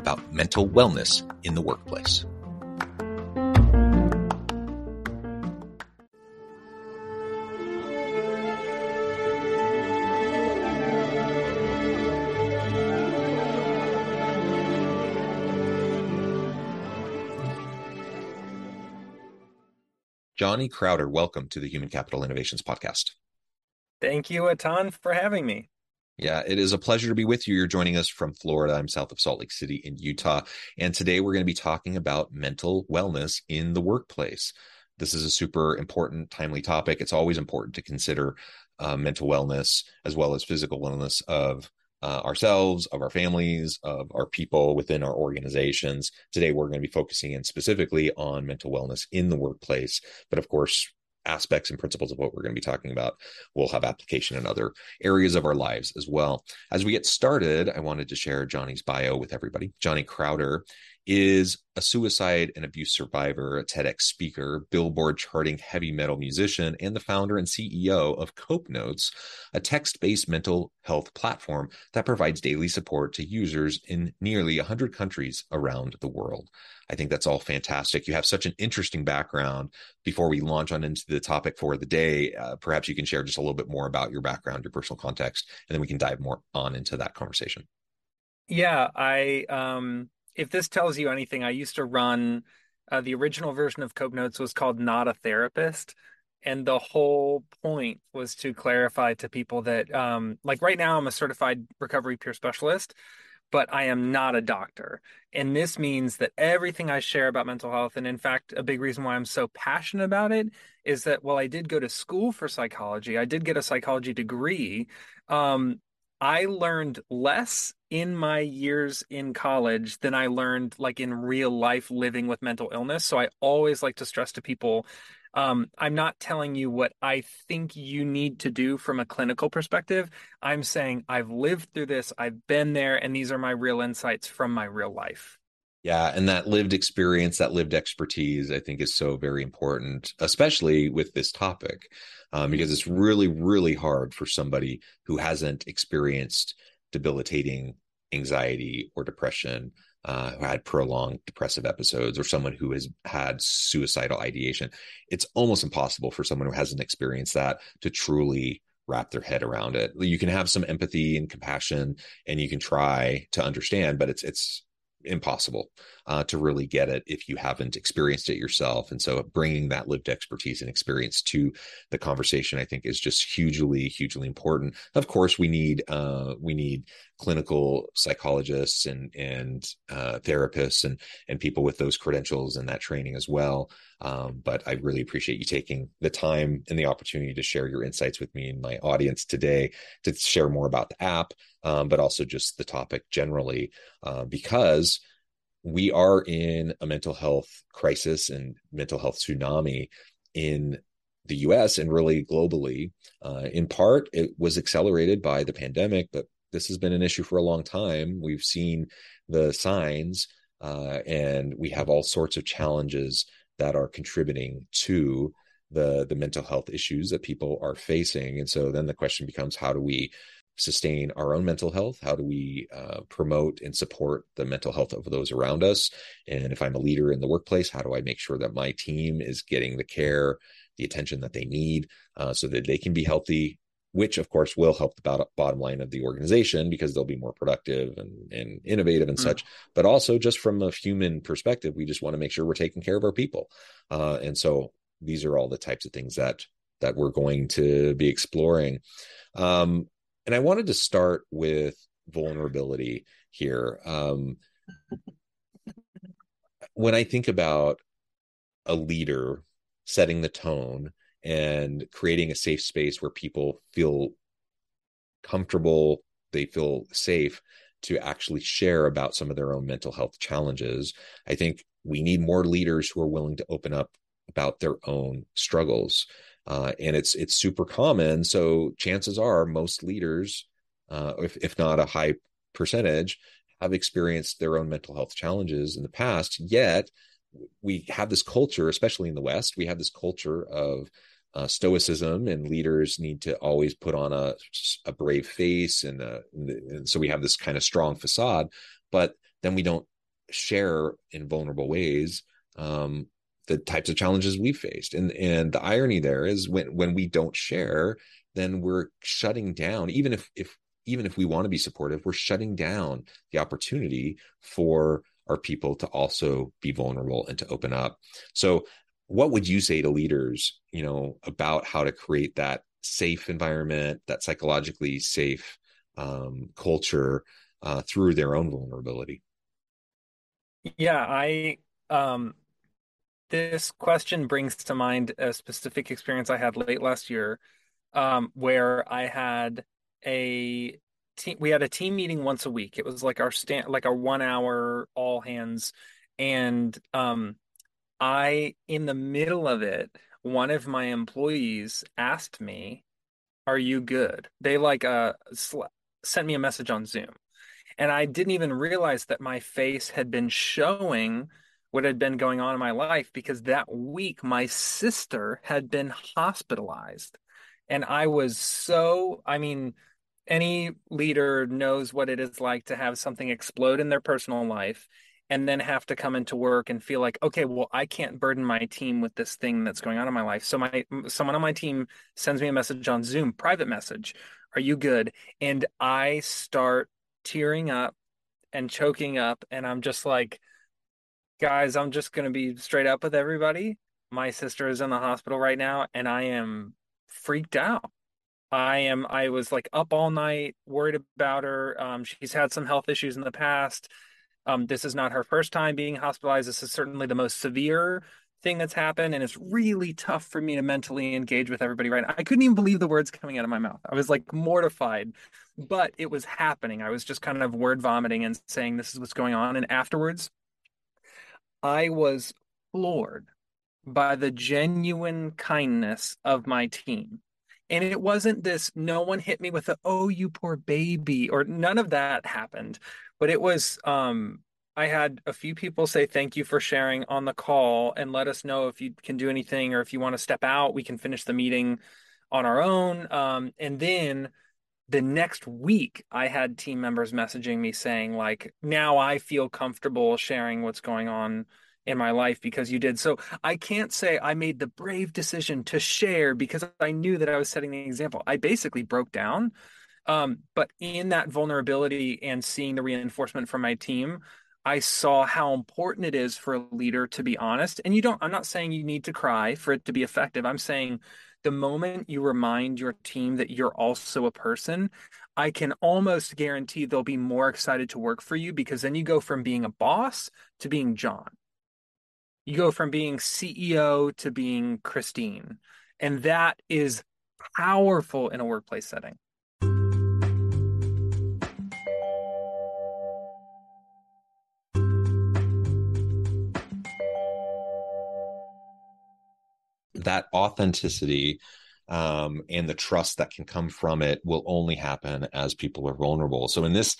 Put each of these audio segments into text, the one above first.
about mental wellness in the workplace. Johnny Crowder, welcome to the Human Capital Innovations Podcast. Thank you a ton for having me. Yeah, it is a pleasure to be with you. You're joining us from Florida. I'm south of Salt Lake City in Utah. And today we're going to be talking about mental wellness in the workplace. This is a super important, timely topic. It's always important to consider uh, mental wellness as well as physical wellness of uh, ourselves, of our families, of our people within our organizations. Today, we're going to be focusing in specifically on mental wellness in the workplace. But of course, aspects and principles of what we're going to be talking about will have application in other areas of our lives as well. As we get started, I wanted to share Johnny's bio with everybody. Johnny Crowder is a suicide and abuse survivor, a TEDx speaker, billboard charting heavy metal musician, and the founder and CEO of Cope Notes, a text based mental health platform that provides daily support to users in nearly 100 countries around the world. I think that's all fantastic. You have such an interesting background. Before we launch on into the topic for the day, uh, perhaps you can share just a little bit more about your background, your personal context, and then we can dive more on into that conversation. Yeah, I um if this tells you anything, I used to run uh, the original version of Cope Notes was called Not a Therapist. And the whole point was to clarify to people that, um, like right now, I'm a certified recovery peer specialist, but I am not a doctor. And this means that everything I share about mental health, and in fact, a big reason why I'm so passionate about it is that while I did go to school for psychology, I did get a psychology degree. Um, I learned less in my years in college than I learned like in real life living with mental illness. So I always like to stress to people um, I'm not telling you what I think you need to do from a clinical perspective. I'm saying I've lived through this, I've been there, and these are my real insights from my real life. Yeah, and that lived experience, that lived expertise, I think is so very important, especially with this topic um, because it's really, really hard for somebody who hasn't experienced debilitating anxiety or depression, uh, who had prolonged depressive episodes, or someone who has had suicidal ideation. It's almost impossible for someone who hasn't experienced that to truly wrap their head around it. You can have some empathy and compassion, and you can try to understand, but it's it's impossible uh, to really get it if you haven't experienced it yourself. And so bringing that lived expertise and experience to the conversation, I think, is just hugely, hugely important. Of course, we need uh, we need clinical psychologists and and uh, therapists and and people with those credentials and that training as well. Um, but I really appreciate you taking the time and the opportunity to share your insights with me and my audience today to share more about the app, um, but also just the topic generally, uh, because we are in a mental health crisis and mental health tsunami in the US and really globally. Uh, in part, it was accelerated by the pandemic, but this has been an issue for a long time. We've seen the signs, uh, and we have all sorts of challenges that are contributing to the the mental health issues that people are facing. And so then the question becomes, how do we sustain our own mental health? How do we uh, promote and support the mental health of those around us? And if I'm a leader in the workplace, how do I make sure that my team is getting the care, the attention that they need uh, so that they can be healthy? Which, of course, will help the bottom line of the organization because they'll be more productive and, and innovative and mm. such. But also, just from a human perspective, we just want to make sure we're taking care of our people. Uh, and so, these are all the types of things that that we're going to be exploring. Um, and I wanted to start with vulnerability here. Um, when I think about a leader setting the tone and creating a safe space where people feel comfortable, they feel safe to actually share about some of their own mental health challenges, I think we need more leaders who are willing to open up about their own struggles uh, and it's it's super common. So chances are most leaders, uh, if if not a high percentage, have experienced their own mental health challenges in the past. Yet we have this culture, especially in the West, we have this culture of uh, stoicism, and leaders need to always put on a a brave face, and, uh, and so we have this kind of strong facade. But then we don't share in vulnerable ways um, the types of challenges we've faced. And and the irony there is when when we don't share, then we're shutting down, even if if even if we want to be supportive, we're shutting down the opportunity for our people to also be vulnerable and to open up. So what would you say to leaders, you know, about how to create that safe environment, that psychologically safe um, culture uh, through their own vulnerability? Yeah, I um this question brings to mind a specific experience I had late last year, um, where I had a team. We had a team meeting once a week. It was like our stand, like our one hour all hands, and um, I, in the middle of it, one of my employees asked me, "Are you good?" They like uh sl- sent me a message on Zoom, and I didn't even realize that my face had been showing what had been going on in my life because that week my sister had been hospitalized. And I was so, I mean, any leader knows what it is like to have something explode in their personal life and then have to come into work and feel like okay well i can't burden my team with this thing that's going on in my life. So my someone on my team sends me a message on zoom private message. Are you good? And i start tearing up and choking up. And i'm just like guys, I'm just going to be straight up with everybody. My sister is in the hospital right now and I am freaked out. I am I was like up all night worried about her. Um, she's had some health issues in the past. Um, this is not her first time being hospitalized. This is certainly the most severe thing that's happened and it's really tough for me to mentally engage with everybody right now. I couldn't even believe the words coming out of my mouth. I was like mortified, but it was happening. I was just kind of word vomiting and saying this is what's going on and afterwards I was floored by the genuine kindness of my team. And it wasn't this, no one hit me with a, oh, you poor baby, or none of that happened. But it was, um, I had a few people say thank you for sharing on the call and let us know if you can do anything or if you want to step out, we can finish the meeting on our own. Um, and then the next week i had team members messaging me saying like now i feel comfortable sharing what's going on in my life because you did. So i can't say i made the brave decision to share because i knew that i was setting the example. I basically broke down um, but in that vulnerability and seeing the reinforcement from my team i saw how important it is for a leader to be honest. And you don't i'm not saying you need to cry for it to be effective. I'm saying the moment you remind your team that you're also a person, I can almost guarantee they'll be more excited to work for you because then you go from being a boss to being John. You go from being CEO to being Christine. And that is powerful in a workplace setting. That authenticity um, and the trust that can come from it will only happen as people are vulnerable. So in this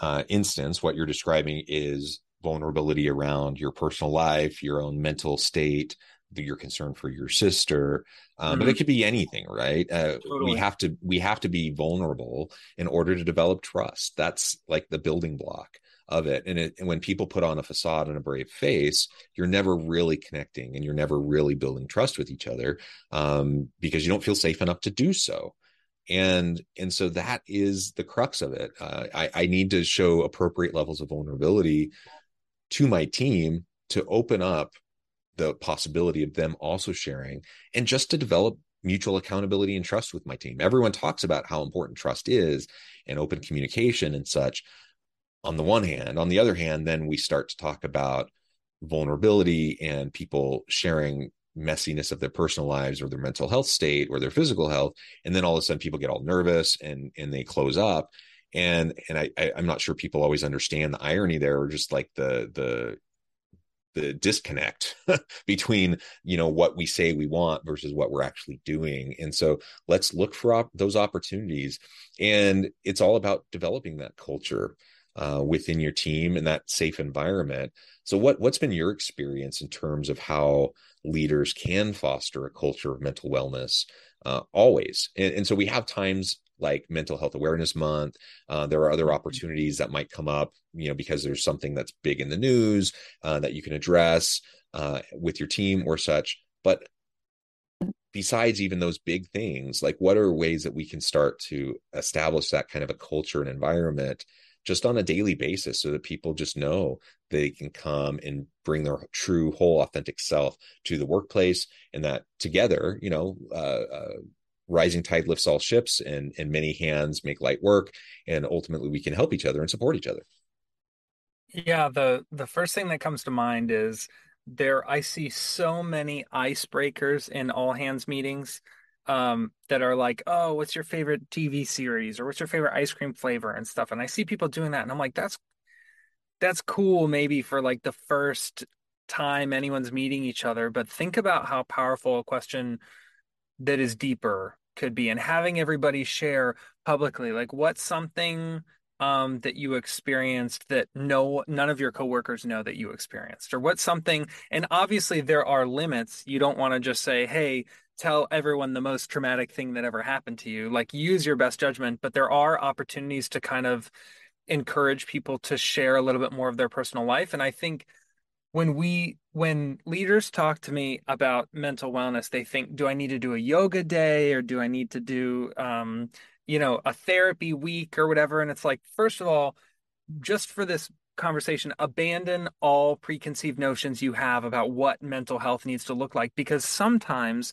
uh, instance, what you're describing is vulnerability around your personal life, your own mental state, your concern for your sister um, mm-hmm. but it mm-hmm. could be anything right uh, totally. we have to we have to be vulnerable in order to develop trust that's like the building block of it. And, it, and when people put on a facade and a brave face you're never really connecting and you're never really building trust with each other um, because you don't feel safe enough to do so. And and so that is the crux of it. Uh, I, I need to show appropriate levels of vulnerability to my team to open up the possibility of them also sharing and just to develop mutual accountability and trust with my team. Everyone talks about how important trust is and open communication and such on the one hand. On the other hand, then we start to talk about vulnerability and people sharing messiness of their personal lives or their mental health state or their physical health. And then all of a sudden people get all nervous and and they close up. And and I, I am not sure people always understand the irony there or just like the the the disconnect between you know what we say we want versus what we're actually doing. And so let's look for op- those opportunities. And it's all about developing that culture uh, within your team and that safe environment. So what what's been your experience in terms of how leaders can foster a culture of mental wellness uh, always? And, and so we have times like mental health awareness month. Uh, there are other mm-hmm. opportunities that might come up you know because there's something that's big in the news uh, that you can address uh, with your team or such. But besides even those big things like what are ways that we can start to establish that kind of a culture and environment just on a daily basis so that people just know they can come and bring their true whole authentic self to the workplace and that together you know uh, uh, rising tide lifts all ships and and many hands make light work and ultimately we can help each other and support each other. Yeah the the first thing that comes to mind is there i see so many icebreakers in all hands meetings um, that are like oh what's your favorite tv series or what's your favorite ice cream flavor and stuff? And i see people doing that and i'm like that's that's cool maybe for like the first time anyone's meeting each other but think about how powerful a question that is deeper could be and having everybody share publicly like what's something um, that you experienced that no none of your coworkers know that you experienced or what's something and obviously there are limits. You don't want to just say hey tell everyone the most traumatic thing that ever happened to you. Like use your best judgment but there are opportunities to kind of encourage people to share a little bit more of their personal life and i think when we when leaders talk to me about mental wellness they think do i need to do a yoga day or do i need to do um, you know a therapy week or whatever and it's like first of all just for this conversation abandon all preconceived notions you have about what mental health needs to look like because sometimes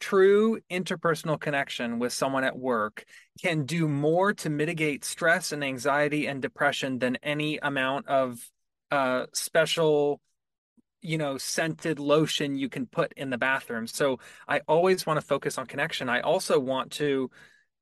true interpersonal connection with someone at work can do more to mitigate stress and anxiety and depression than any amount of uh, special you know scented lotion you can put in the bathroom. So i always want to focus on connection. I also want to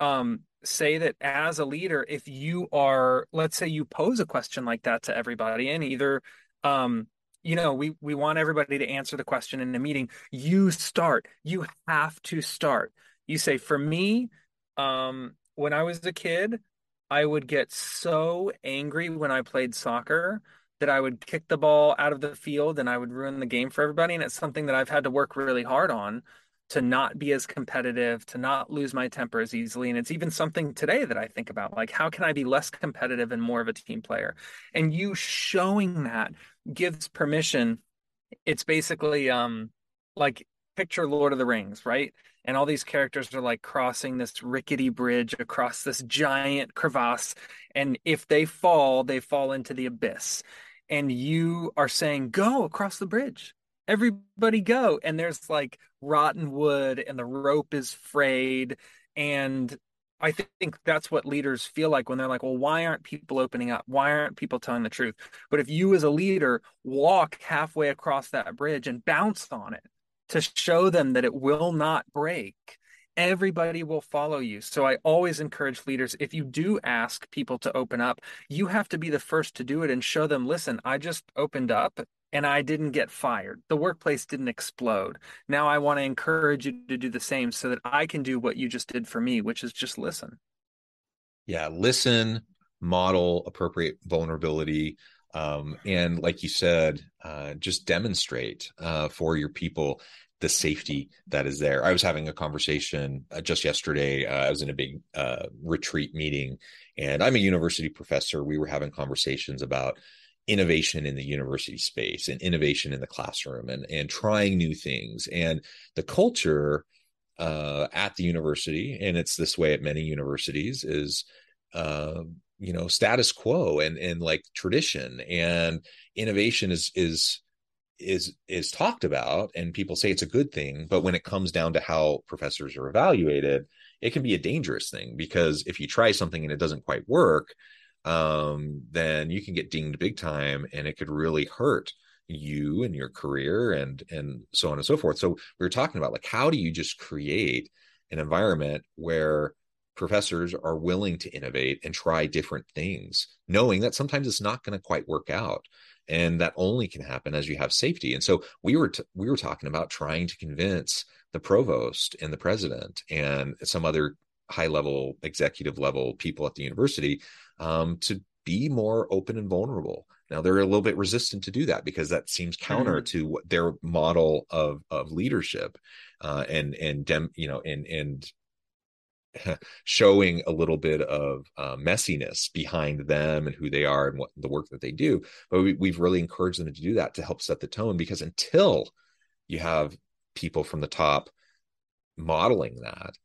um, say that as a leader if you are let's say you pose a question like that to everybody and either um, you know we we want everybody to answer the question in the meeting you start you have to start you say for me um, when i was a kid i would get so angry when i played soccer that I would kick the ball out of the field and I would ruin the game for everybody. And it's something that I've had to work really hard on to not be as competitive, to not lose my temper as easily. And it's even something today that I think about like, how can I be less competitive and more of a team player? And you showing that gives permission. It's basically um like picture Lord of the Rings, right? And all these characters are like crossing this rickety bridge across this giant crevasse. And if they fall, they fall into the abyss and you are saying go across the bridge everybody go and there's like rotten wood and the rope is frayed. And i think that's what leaders feel like when they're like well why aren't people opening up? Why aren't people telling the truth? But if you as a leader walk halfway across that bridge and bounce on it to show them that it will not break everybody will follow you. So I always encourage leaders if you do ask people to open up, you have to be the first to do it and show them, listen, I just opened up and I didn't get fired. The workplace didn't explode. Now I want to encourage you to do the same so that I can do what you just did for me, which is just listen. Yeah, listen, model appropriate vulnerability. Um, and like you said, uh, just demonstrate uh, for your people the safety that is there. I was having a conversation uh, just yesterday. Uh, I was in a big uh, retreat meeting, and I'm a university professor. We were having conversations about innovation in the university space and innovation in the classroom and and trying new things. And the culture uh, at the university and it's this way at many universities is uh, you know status quo and and like tradition. And innovation is is is is talked about and people say it's a good thing but when it comes down to how professors are evaluated it can be a dangerous thing because if you try something and it doesn't quite work um, then you can get dinged big time and it could really hurt you and your career and and so on and so forth. So we were talking about like how do you just create an environment where professors are willing to innovate and try different things knowing that sometimes it's not going to quite work out and that only can happen as you have safety? And so we were t- we were talking about trying to convince the provost and the president and some other high level executive level people at the university um, to be more open and vulnerable now they're a little bit resistant to do that because that seems counter mm-hmm. to their model of of leadership uh, and and dem, you know and and showing a little bit of uh, messiness behind them and who they are and what the work that they do. But we, we've really encouraged them to do that to help set the tone because until you have people from the top modeling that,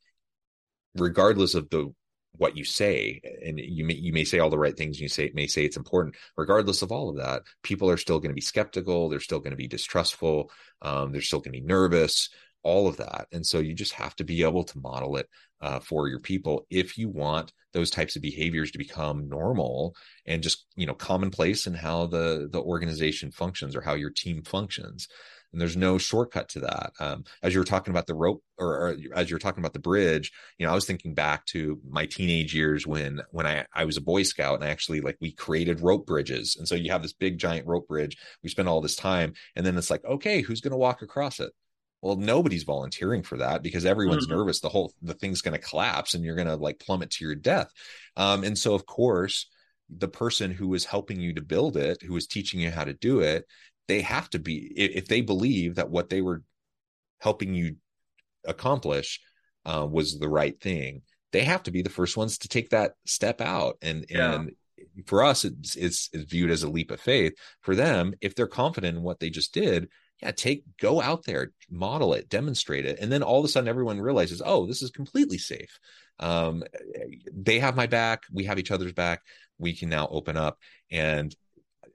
regardless of the what you say and you may you may say all the right things and you say may say it's important. Regardless of all of that people are still going to be skeptical they're still going to be distrustful um, they're still going to be nervous all of that. And so you just have to be able to model it uh, for your people. If you want those types of behaviors to become normal and just you know commonplace in how the the organization functions or how your team functions and there's no shortcut to that. Um, as you were talking about the rope or, or, as you're talking about the bridge you know i was thinking back to my teenage years when when i i was a boy scout and i actually like we created rope bridges. And so you have this big giant rope bridge. We spend all this time and then it's like okay who's going to walk across it? Well nobody's volunteering for that because everyone's mm-hmm. nervous the whole the thing's going to collapse and you're going to like plummet to your death. Um, and so of course the person who is helping you to build it who is teaching you how to do it they have to be if they believe that what they were helping you accomplish uh, was the right thing they have to be the first ones to take that step out. And yeah. and for us it's, it's, it's viewed as a leap of faith. For them if they're confident in what they just did yeah take go out there model it demonstrate it. And then all of a sudden everyone realizes oh this is completely safe. Um, they have my back. We have each other's back. We can now open up. And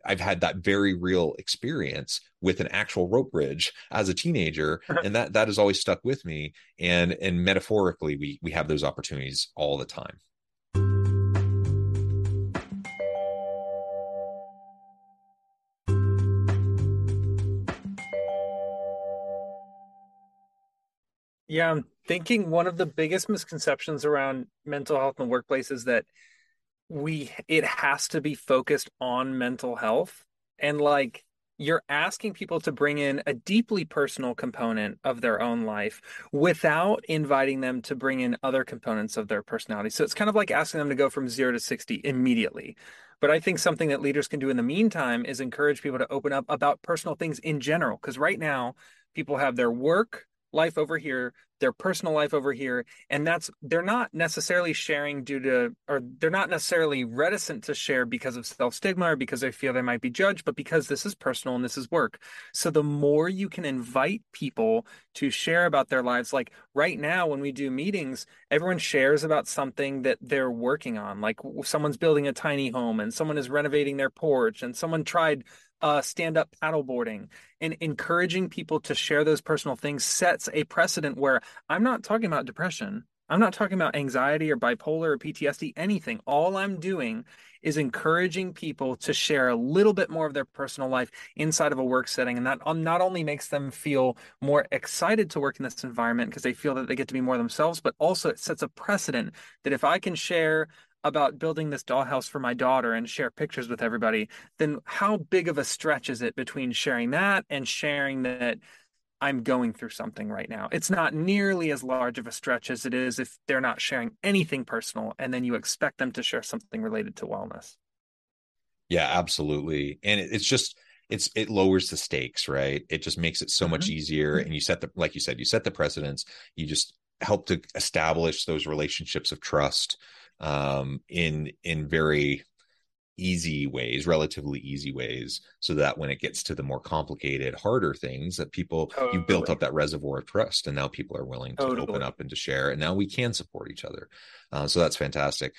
I've had that very real experience with an actual rope bridge as a teenager, uh-huh. and that that has always stuck with me. And and metaphorically, we we have those opportunities all the time. Yeah, I'm thinking one of the biggest misconceptions around mental health in the workplace is that we it has to be focused on mental health and like you're asking people to bring in a deeply personal component of their own life without inviting them to bring in other components of their personality. So it's kind of like asking them to go from 0 to 60 immediately. But I think something that leaders can do in the meantime is encourage people to open up about personal things in general because right now people have their work life over here, their personal life over here, and that's they're not necessarily sharing due to or they're not necessarily reticent to share because of self-stigma or because they feel they might be judged, but because this is personal and this is work. So the more you can invite people to share about their lives like right now when we do meetings, everyone shares about something that they're working on. Like someone's building a tiny home and someone is renovating their porch and someone tried uh, stand up paddleboarding and encouraging people to share those personal things sets a precedent where I'm not talking about depression. I'm not talking about anxiety or bipolar or PTSD, anything. All I'm doing is encouraging people to share a little bit more of their personal life inside of a work setting. And that not only makes them feel more excited to work in this environment because they feel that they get to be more themselves, but also it sets a precedent that if I can share about building this dollhouse for my daughter and share pictures with everybody, then how big of a stretch is it between sharing that and sharing that I'm going through something right now? It's not nearly as large of a stretch as it is if they're not sharing anything personal and then you expect them to share something related to wellness. Yeah, absolutely. And it's just it's it lowers the stakes right it just makes it so mm-hmm. much easier mm-hmm. and you set the like you said you set the precedents you just help to establish those relationships of trust um, in in very easy ways relatively easy ways so that when it gets to the more complicated harder things that people totally. you built up that reservoir of trust and now people are willing to totally. open up and to share and now we can support each other uh, so that's fantastic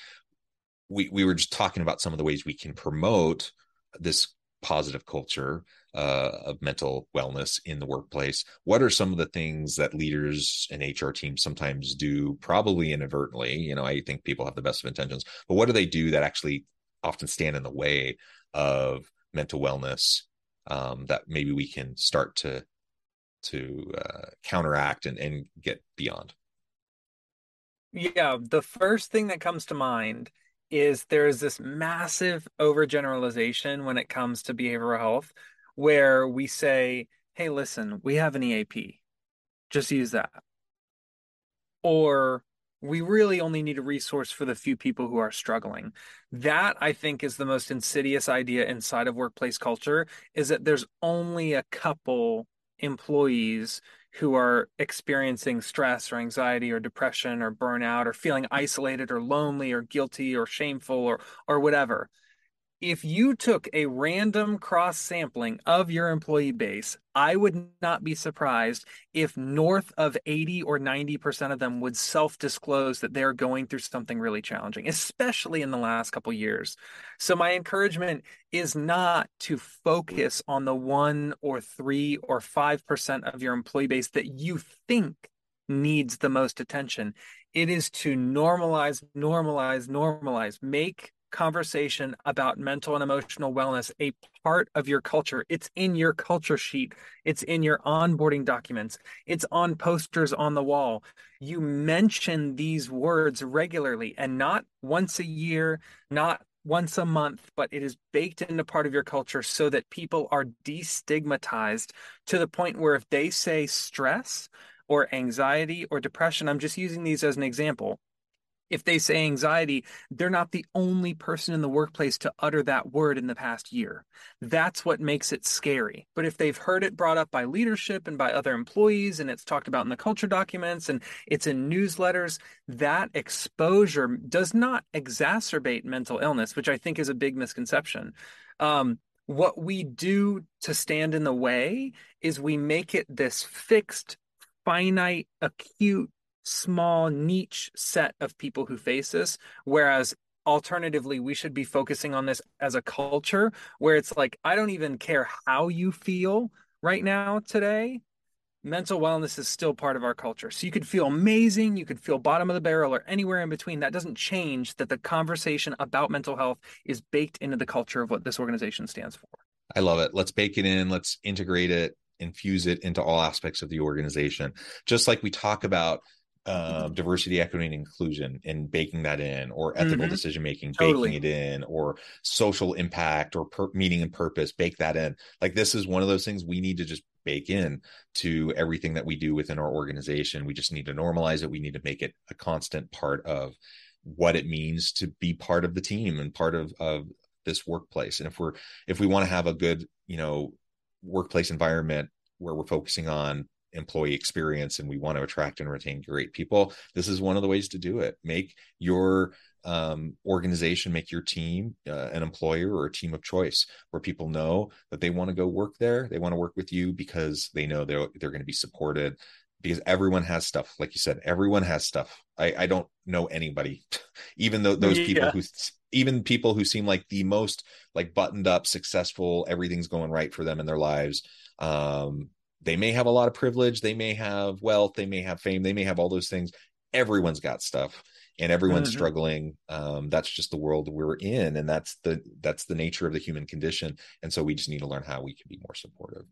we we were just talking about some of the ways we can promote this positive culture uh, of mental wellness in the workplace. What are some of the things that leaders and HR teams sometimes do, probably inadvertently? You know, I think people have the best of intentions, but what do they do that actually often stand in the way of mental wellness um, that maybe we can start to to uh, counteract and, and get beyond? Yeah, the first thing that comes to mind is there's this massive overgeneralization when it comes to behavioral health where we say, hey, listen, we have an EAP. Just use that. Or we really only need a resource for the few people who are struggling. That I think is the most insidious idea inside of workplace culture is that there's only a couple employees who are experiencing stress or anxiety or depression or burnout or feeling isolated or lonely or guilty or shameful or or whatever if you took a random cross sampling of your employee base, I would not be surprised if north of 80 or 90% of them would self disclose that they're going through something really challenging, especially in the last couple years. So, my encouragement is not to focus on the one or three or 5% of your employee base that you think needs the most attention. It is to normalize, normalize, normalize, make conversation about mental and emotional wellness a part of your culture. It's in your culture sheet, it's in your onboarding documents, it's on posters on the wall. You mention these words regularly and not once a year, not once a month, but it is baked into part of your culture so that people are destigmatized to the point where if they say stress or anxiety or depression, I'm just using these as an example if they say anxiety, they're not the only person in the workplace to utter that word in the past year. That's what makes it scary. But if they've heard it brought up by leadership and by other employees, and it's talked about in the culture documents and it's in newsletters, that exposure does not exacerbate mental illness, which I think is a big misconception. Um, what we do to stand in the way is we make it this fixed, finite, acute small niche set of people who face this. Whereas alternatively we should be focusing on this as a culture where it's like i don't even care how you feel right now today. Mental wellness is still part of our culture. So you could feel amazing you could feel bottom of the barrel or anywhere in between. That doesn't change that the conversation about mental health is baked into the culture of what this organization stands for. I love it. Let's bake it in. Let's integrate it infuse it into all aspects of the organization. Just like we talk about uh, diversity, equity, and inclusion and baking that in, or ethical mm-hmm. decision making, totally. baking it in, or social impact, or per- meaning and purpose, bake that in. Like this is one of those things we need to just bake in to everything that we do within our organization. We just need to normalize it. We need to make it a constant part of what it means to be part of the team and part of of this workplace. And if we're if we want to have a good, you know, workplace environment where we're focusing on employee experience and we want to attract and retain great people this is one of the ways to do it. Make your um, organization make your team uh, an employer or a team of choice where people know that they want to go work there they want to work with you because they know they're, they're going to be supported because everyone has stuff like you said everyone has stuff. I, I don't know anybody. Even though those yeah. people who even people who seem like the most like buttoned up successful everything's going right for them in their lives um they may have a lot of privilege they may have wealth they may have fame they may have all those things. Everyone's got stuff and everyone's mm-hmm. struggling. Um, that's just the world we're in and that's the that's the nature of the human condition and so we just need to learn how we can be more supportive.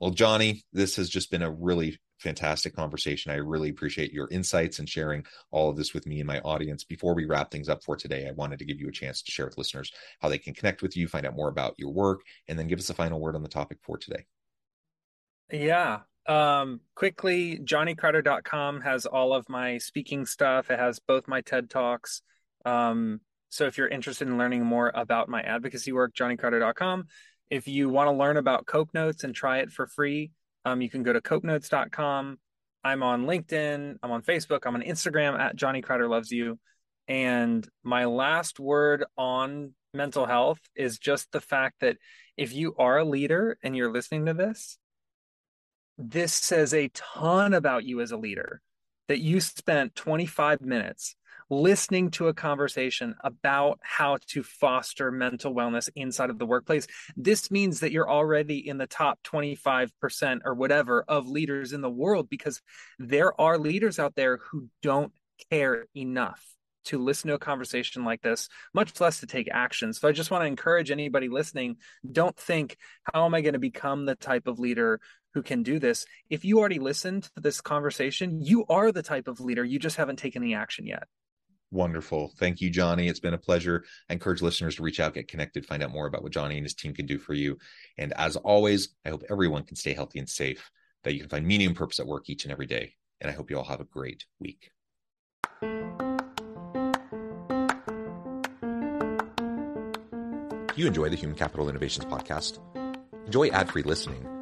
Well johnny this has just been a really fantastic conversation. I really appreciate your insights and sharing all of this with me and my audience. Before we wrap things up for today i wanted to give you a chance to share with listeners how they can connect with you find out more about your work and then give us a final word on the topic for today yeah. Um, quickly, johnnycrowder.com has all of my speaking stuff. It has both my TED Talks. Um, so if you're interested in learning more about my advocacy work, johnnycrowder.com. If you want to learn about Cope Notes and try it for free, um, you can go to copenotes.com. I'm on LinkedIn, I'm on Facebook, I'm on Instagram at Johnny Crowder Loves You. And my last word on mental health is just the fact that if you are a leader and you're listening to this, this says a ton about you as a leader that you spent 25 minutes listening to a conversation about how to foster mental wellness inside of the workplace. This means that you're already in the top 25% or whatever of leaders in the world because there are leaders out there who don't care enough to listen to a conversation like this, much less to take action. So I just want to encourage anybody listening don't think, how am I going to become the type of leader who can do this? If you already listened to this conversation, you are the type of leader. You just haven't taken the action yet. Wonderful. Thank you, Johnny. It's been a pleasure. I encourage listeners to reach out, get connected, find out more about what Johnny and his team can do for you. And as always, I hope everyone can stay healthy and safe, that you can find meaning and purpose at work each and every day. And I hope you all have a great week. You enjoy the Human Capital Innovations podcast? Enjoy ad free listening